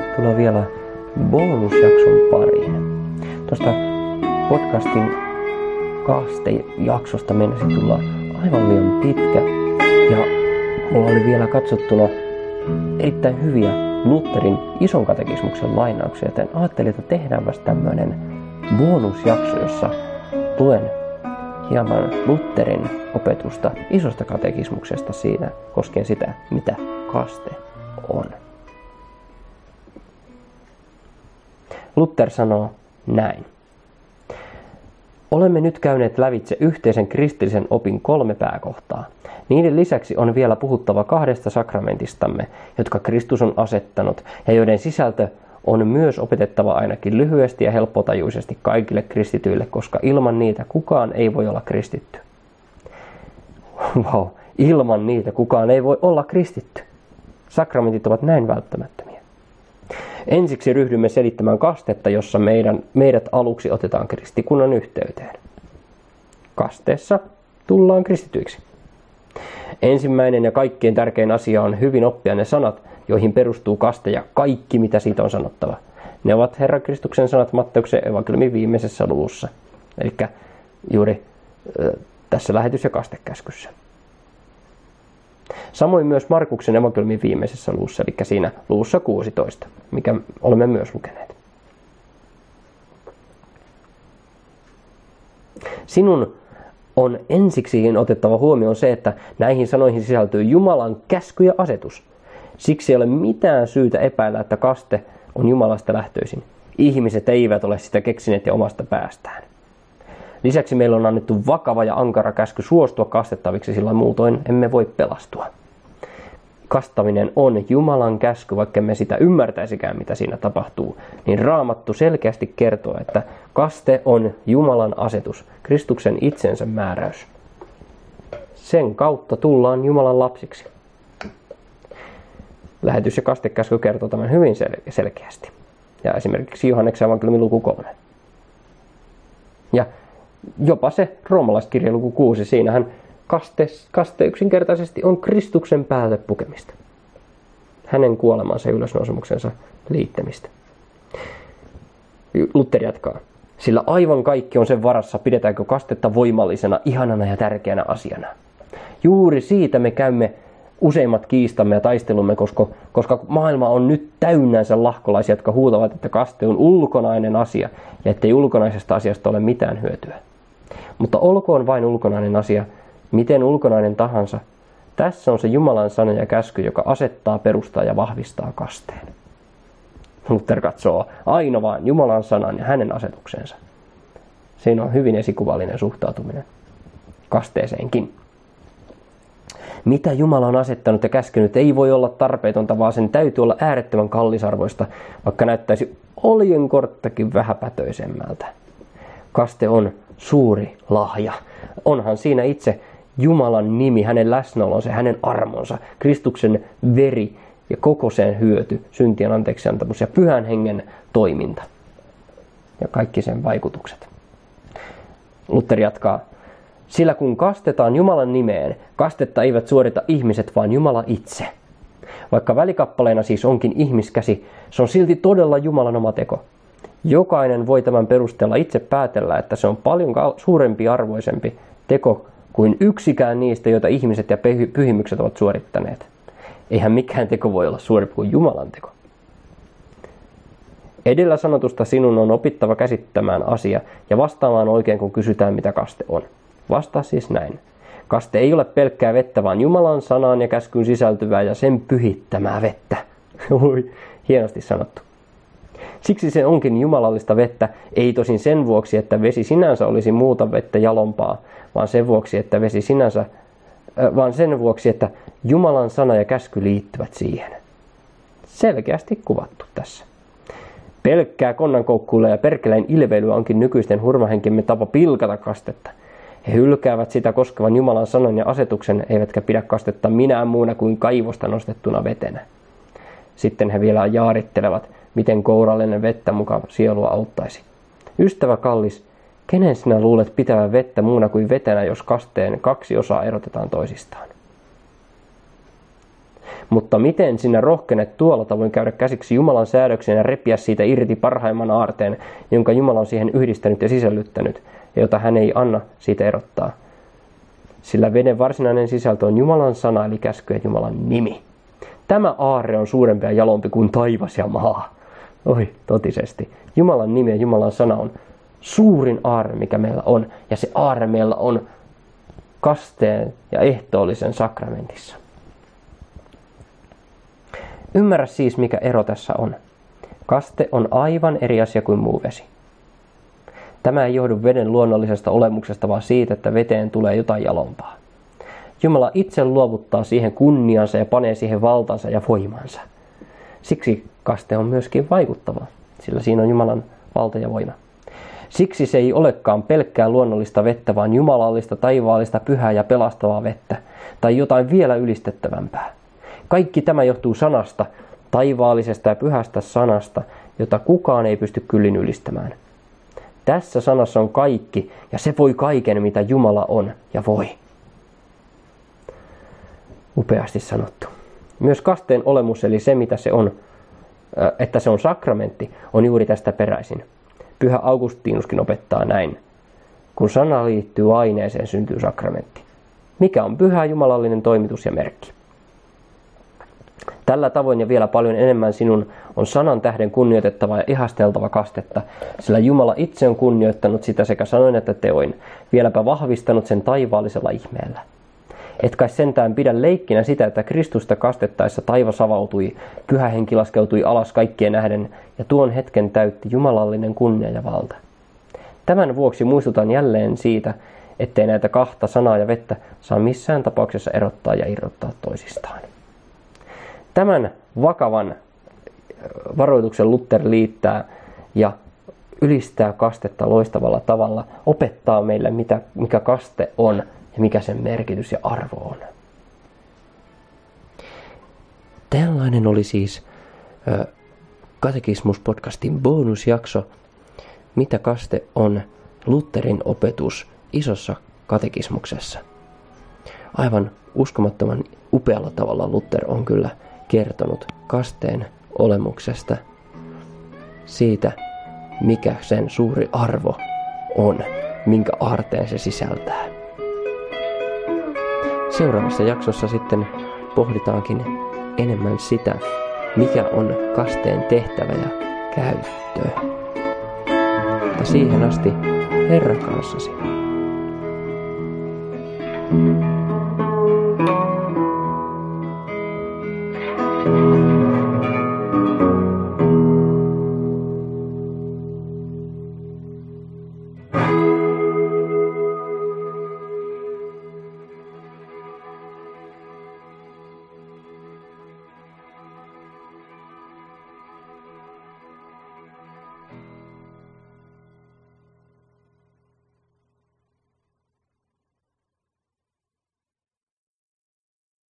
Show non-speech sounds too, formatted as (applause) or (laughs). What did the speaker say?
tervetuloa vielä bonusjakson pariin. Tuosta podcastin jaksosta mennessä tulla aivan liian pitkä. Ja mulla oli vielä katsottuna erittäin hyviä Lutherin ison katekismuksen lainauksia, joten ajattelin, että tehdään vasta tämmöinen bonusjakso, jossa luen hieman Lutherin opetusta isosta katekismuksesta siinä koskien sitä, mitä kaste on. Luther sanoo näin. Olemme nyt käyneet lävitse yhteisen kristillisen opin kolme pääkohtaa. Niiden lisäksi on vielä puhuttava kahdesta sakramentistamme, jotka Kristus on asettanut ja joiden sisältö on myös opetettava ainakin lyhyesti ja helppotajuisesti kaikille kristityille, koska ilman niitä kukaan ei voi olla kristitty. Wow, ilman niitä kukaan ei voi olla kristitty. Sakramentit ovat näin välttämättömiä. Ensiksi ryhdymme selittämään kastetta, jossa meidän, meidät aluksi otetaan kristikunnan yhteyteen. Kasteessa tullaan kristityiksi. Ensimmäinen ja kaikkein tärkein asia on hyvin oppia ne sanat, joihin perustuu kaste ja kaikki, mitä siitä on sanottava. Ne ovat Herra Kristuksen sanat Matteuksen evankeliumin viimeisessä luvussa. Eli juuri tässä lähetys- ja kastekäskyssä. Samoin myös Markuksen evankeliumin viimeisessä luvussa, eli siinä luvussa 16, mikä olemme myös lukeneet. Sinun on ensiksikin otettava huomioon se, että näihin sanoihin sisältyy Jumalan käsky ja asetus. Siksi ei ole mitään syytä epäillä, että kaste on Jumalasta lähtöisin. Ihmiset eivät ole sitä keksineet ja omasta päästään. Lisäksi meillä on annettu vakava ja ankara käsky suostua kastettaviksi, sillä muutoin emme voi pelastua. Kastaminen on Jumalan käsky, vaikka me sitä ymmärtäisikään, mitä siinä tapahtuu, niin Raamattu selkeästi kertoo, että kaste on Jumalan asetus, Kristuksen itsensä määräys. Sen kautta tullaan Jumalan lapsiksi. Lähetys- ja kastekäsky kertoo tämän hyvin sel- selkeästi. Ja esimerkiksi Johanneksen evankeliumin luku 3. Ja jopa se roomalaiskirja luku 6, siinähän kaste, kaste yksinkertaisesti on Kristuksen päälle pukemista. Hänen kuolemansa ja ylösnousemuksensa liittämistä. Luther jatkaa. Sillä aivan kaikki on sen varassa, pidetäänkö kastetta voimallisena, ihanana ja tärkeänä asiana. Juuri siitä me käymme useimmat kiistamme ja taistelumme, koska, koska maailma on nyt täynnänsä lahkolaisia, jotka huutavat, että kaste on ulkonainen asia ja ettei ulkonaisesta asiasta ole mitään hyötyä. Mutta olkoon vain ulkonainen asia, miten ulkonainen tahansa. Tässä on se Jumalan sana ja käsky, joka asettaa, perustaa ja vahvistaa kasteen. Luther katsoo aina vain Jumalan sanan ja hänen asetuksensa. Siinä on hyvin esikuvallinen suhtautuminen kasteeseenkin. Mitä Jumala on asettanut ja käskenyt ei voi olla tarpeetonta, vaan sen täytyy olla äärettömän kallisarvoista, vaikka näyttäisi oljenkorttakin vähäpätöisemmältä. Kaste on suuri lahja. Onhan siinä itse Jumalan nimi, hänen läsnäolonsa, hänen armonsa, Kristuksen veri ja koko sen hyöty, syntien anteeksiantamus ja pyhän hengen toiminta ja kaikki sen vaikutukset. Luther jatkaa, sillä kun kastetaan Jumalan nimeen, kastetta eivät suorita ihmiset, vaan Jumala itse. Vaikka välikappaleena siis onkin ihmiskäsi, se on silti todella Jumalan oma teko. Jokainen voi tämän perusteella itse päätellä, että se on paljon suurempi arvoisempi teko kuin yksikään niistä, joita ihmiset ja pyhimykset ovat suorittaneet. Eihän mikään teko voi olla suurempi kuin Jumalan teko. Edellä sanotusta sinun on opittava käsittämään asia ja vastaamaan oikein, kun kysytään, mitä kaste on. Vastaa siis näin. Kaste ei ole pelkkää vettä, vaan Jumalan sanaan ja käskyyn sisältyvää ja sen pyhittämää vettä. (laughs) Ui, hienosti sanottu. Siksi se onkin jumalallista vettä, ei tosin sen vuoksi, että vesi sinänsä olisi muuta vettä jalompaa, vaan sen vuoksi, että vesi sinänsä, vaan sen vuoksi, että Jumalan sana ja käsky liittyvät siihen. Selkeästi kuvattu tässä. Pelkkää konnankoukkuilla ja perkeleen ilveilyä onkin nykyisten hurmahenkimme tapa pilkata kastetta. He hylkäävät sitä koskevan Jumalan sanan ja asetuksen, eivätkä pidä kastetta minään muuna kuin kaivosta nostettuna vetenä. Sitten he vielä jaarittelevat, miten kourallinen vettä mukaan sielua auttaisi. Ystävä kallis, kenen sinä luulet pitävän vettä muuna kuin vetenä, jos kasteen kaksi osaa erotetaan toisistaan? Mutta miten sinä rohkenet tuolla tavoin käydä käsiksi Jumalan säädökseen ja repiä siitä irti parhaimman aarteen, jonka Jumala on siihen yhdistänyt ja sisällyttänyt, ja jota hän ei anna siitä erottaa? Sillä veden varsinainen sisältö on Jumalan sana, eli käsky ja Jumalan nimi. Tämä aarre on suurempi ja jalompi kuin taivas ja maa. Oi, totisesti. Jumalan nimi ja Jumalan sana on suurin aarre, mikä meillä on. Ja se aarre meillä on kasteen ja ehtoollisen sakramentissa. Ymmärrä siis, mikä ero tässä on. Kaste on aivan eri asia kuin muu vesi. Tämä ei johdu veden luonnollisesta olemuksesta, vaan siitä, että veteen tulee jotain jalompaa. Jumala itse luovuttaa siihen kunniansa ja panee siihen valtansa ja voimansa. Siksi kaste on myöskin vaikuttava, sillä siinä on Jumalan valta ja voima. Siksi se ei olekaan pelkkää luonnollista vettä, vaan jumalallista, taivaallista, pyhää ja pelastavaa vettä, tai jotain vielä ylistettävämpää. Kaikki tämä johtuu sanasta, taivaallisesta ja pyhästä sanasta, jota kukaan ei pysty kyllin ylistämään. Tässä sanassa on kaikki, ja se voi kaiken, mitä Jumala on ja voi. Upeasti sanottu. Myös kasteen olemus, eli se mitä se on, että se on sakramentti, on juuri tästä peräisin. Pyhä Augustinuskin opettaa näin. Kun sana liittyy aineeseen, syntyy sakramentti. Mikä on pyhä jumalallinen toimitus ja merkki? Tällä tavoin ja vielä paljon enemmän sinun on sanan tähden kunnioitettava ja ihasteltava kastetta, sillä Jumala itse on kunnioittanut sitä sekä sanoin että teoin, vieläpä vahvistanut sen taivaallisella ihmeellä. Et kai sentään pidä leikkinä sitä, että Kristusta kastettaessa taivas avautui, pyhä henki laskeutui alas kaikkien nähden, ja tuon hetken täytti jumalallinen kunnia ja valta. Tämän vuoksi muistutan jälleen siitä, ettei näitä kahta sanaa ja vettä saa missään tapauksessa erottaa ja irrottaa toisistaan. Tämän vakavan varoituksen Luther liittää ja ylistää kastetta loistavalla tavalla, opettaa meille, mitä, mikä kaste on ja mikä sen merkitys ja arvo on. Tällainen oli siis Katekismus-podcastin bonusjakso, mitä kaste on Lutherin opetus isossa katekismuksessa. Aivan uskomattoman upealla tavalla Luther on kyllä kertonut kasteen olemuksesta, siitä mikä sen suuri arvo on, minkä aarteen se sisältää. Seuraavassa jaksossa sitten pohditaankin enemmän sitä, mikä on kasteen tehtävä ja käyttö. Mutta siihen asti Herra kanssasi.